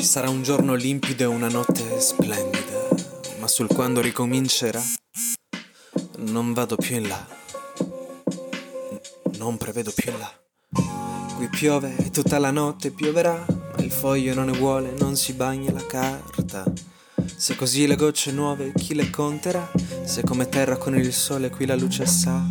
Ci sarà un giorno limpido e una notte splendida, ma sul quando ricomincerà non vado più in là. Non prevedo più in là. Qui piove e tutta la notte pioverà, ma il foglio non ne vuole, non si bagna la carta. Se così le gocce nuove chi le conterà? Se come terra con il sole qui la luce sa.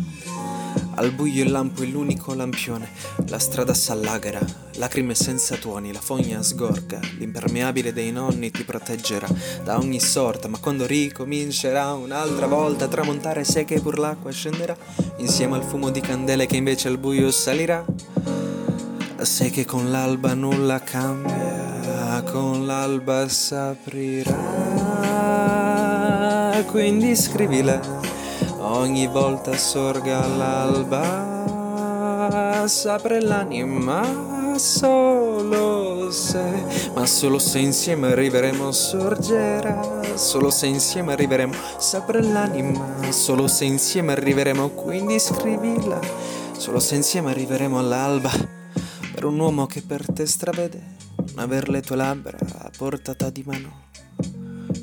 Al buio il lampo è l'unico lampione, la strada s'allagherà, lacrime senza tuoni, la fogna sgorga, l'impermeabile dei nonni ti proteggerà da ogni sorta, ma quando ricomincerà un'altra volta a tramontare sai che pur l'acqua scenderà, insieme al fumo di candele che invece al buio salirà. Sai che con l'alba nulla cambia, con l'alba s'aprirà, quindi scrivila ogni volta sorga l'alba, s'apre l'anima solo se, ma solo se insieme arriveremo sorgerà, solo se insieme arriveremo, s'apre l'anima, solo se insieme arriveremo, quindi scrivila, solo se insieme arriveremo all'alba, per un uomo che per te stravede, non aver le tue labbra a portata di mano,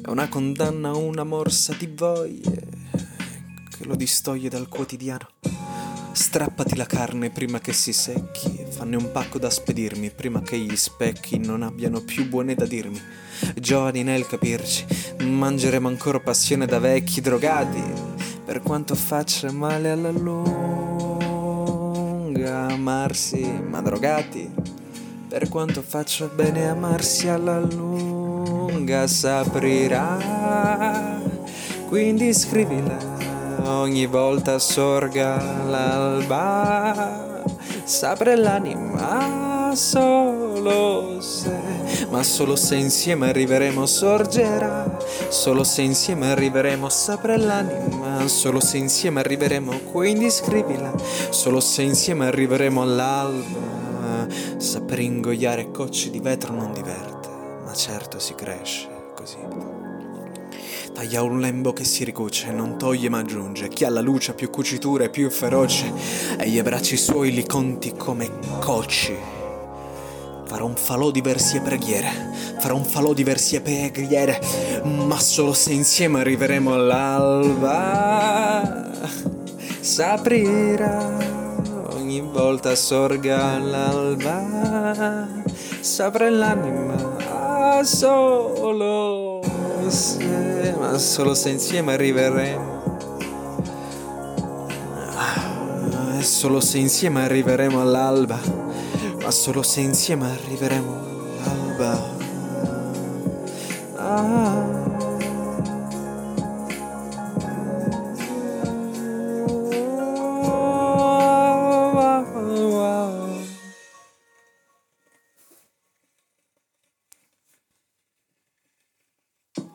è una condanna, una morsa di voglie lo distoglie dal quotidiano. Strappati la carne prima che si secchi, fanne un pacco da spedirmi prima che gli specchi non abbiano più buone da dirmi. Giovani nel capirci, mangeremo ancora passione da vecchi drogati, per quanto faccia male alla lunga amarsi, ma drogati, per quanto faccia bene amarsi alla lunga s'aprirà. Quindi scrivila ogni volta sorga l'alba, s'apre l'anima solo se, ma solo se insieme arriveremo sorgerà, solo se insieme arriveremo s'apre l'anima, solo se insieme arriveremo, quindi scrivila, solo se insieme arriveremo all'alba, saper ingoiare cocci di vetro non diverte, ma certo si cresce così. Taglia un lembo che si ricuce, non toglie ma aggiunge. Chi ha la luce più cucitura e più feroce, e gli bracci suoi li conti come cocci. Farò un falò di versi e preghiere, farò un falò di versi e preghiere, ma solo se insieme arriveremo all'alba. S'aprirà ogni volta sorga l'alba, s'apre l'anima solo se, ma solo se insieme arriveremo. Ah, solo se insieme arriveremo all'alba, ma solo se insieme arriveremo all'alba.